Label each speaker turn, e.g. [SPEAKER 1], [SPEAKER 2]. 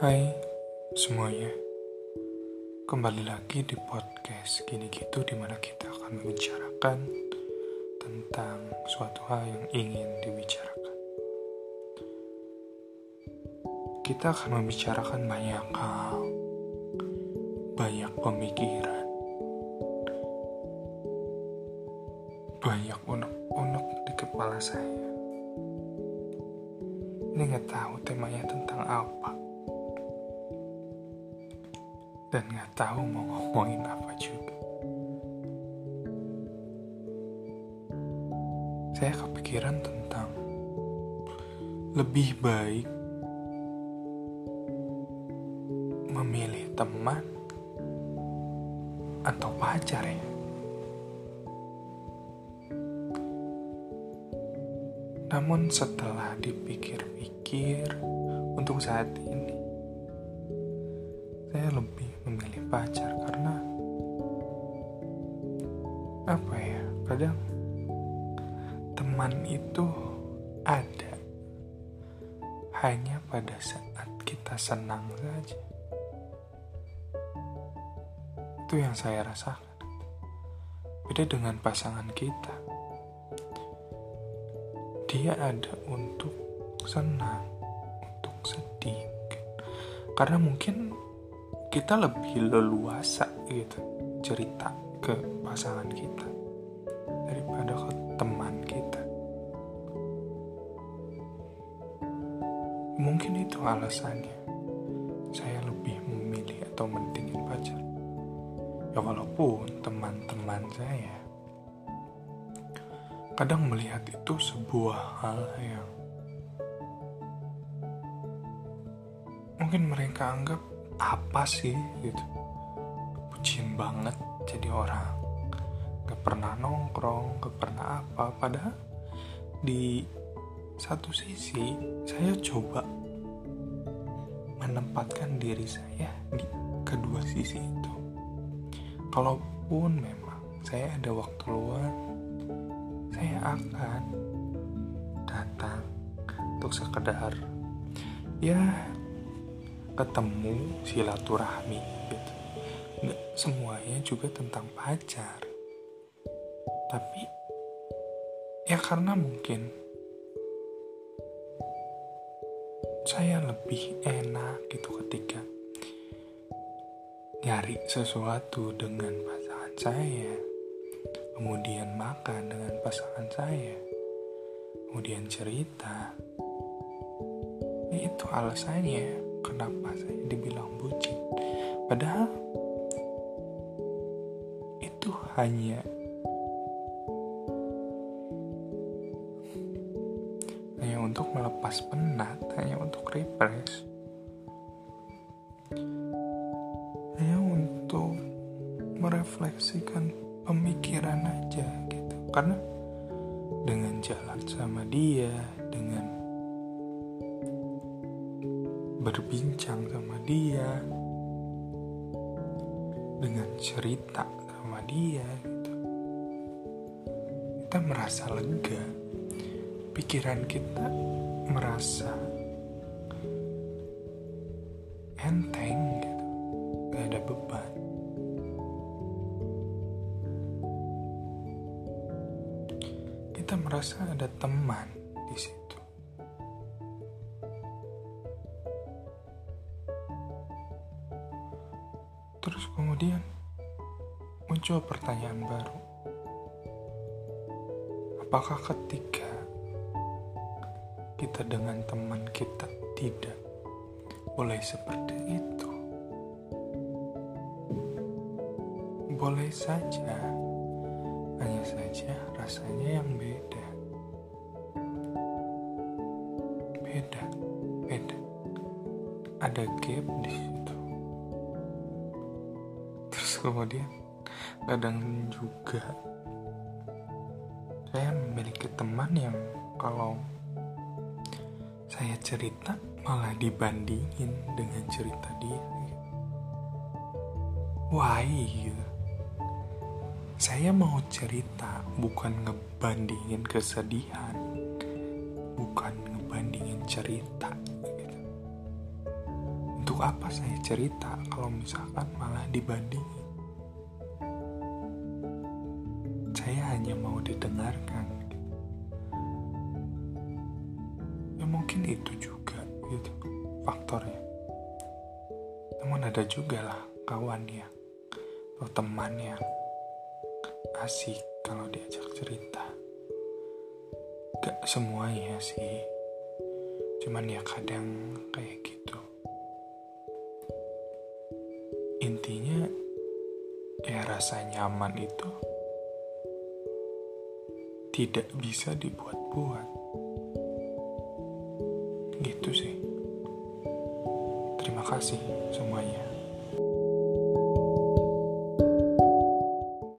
[SPEAKER 1] Hai semuanya. Kembali lagi di podcast Gini Gitu Di mana kita akan membicarakan Tentang suatu hal yang ingin dibicarakan. Kita akan membicarakan banyak hal. Banyak pemikiran. Banyak unek-unek di kepala saya. Ini nggak tahu temanya tentang apa dan gak tahu mau ngomongin apa juga. Saya kepikiran tentang lebih baik memilih teman atau pacar ya. Namun setelah dipikir-pikir untuk saat ini saya lebih memilih pacar karena apa ya kadang teman itu ada hanya pada saat kita senang saja. Itu yang saya rasakan. Beda dengan pasangan kita. Dia ada untuk senang untuk sedih. Karena mungkin kita lebih leluasa gitu cerita ke pasangan kita daripada ke teman kita. Mungkin itu alasannya saya lebih memilih atau mentingin pacar. Ya walaupun teman-teman saya kadang melihat itu sebuah hal yang mungkin mereka anggap apa sih gitu. Bucin banget jadi orang. Gak pernah nongkrong gak pernah apa. Padahal di satu sisi saya coba menempatkan diri saya di kedua sisi itu. Kalaupun memang saya ada waktu luang saya akan datang untuk sekedar ya ketemu silaturahmi gitu. Nggak semuanya juga tentang pacar. Tapi ya karena mungkin saya lebih enak gitu ketika nyari sesuatu dengan pasangan saya. Kemudian makan dengan pasangan saya. Kemudian cerita. Ya itu alasannya kenapa saya dibilang bucin? Padahal itu hanya hanya untuk melepas penat hanya untuk refresh. Hanya untuk merefleksikan pemikiran aja gitu. Karena dengan jalan sama dia berbincang sama dia. Dengan cerita sama dia gitu. Kita merasa lega. Pikiran kita merasa enteng gitu. Gak ada beban. Kita merasa ada teman di situ Terus kemudian muncul pertanyaan baru. Apakah ketika kita dengan teman kita tidak boleh seperti itu? Boleh saja, hanya saja rasanya yang beda. Beda, beda. Ada gap di situ kemudian kadang juga saya memiliki teman yang kalau saya cerita malah dibandingin dengan cerita dia. Why gitu? Saya mau cerita bukan ngebandingin kesedihan. Bukan ngebandingin cerita gitu. untuk apa saya cerita kalau misalkan malah dibandingin saya hanya mau didengarkan. Ya mungkin itu juga gitu faktornya. Namun ada juga lah kawan yang atau teman yang asik kalau diajak cerita. Gak semuanya sih. Cuman ya kadang kayak gitu. Intinya ya rasa nyaman itu tidak bisa dibuat-buat. Gitu sih. Terima kasih semuanya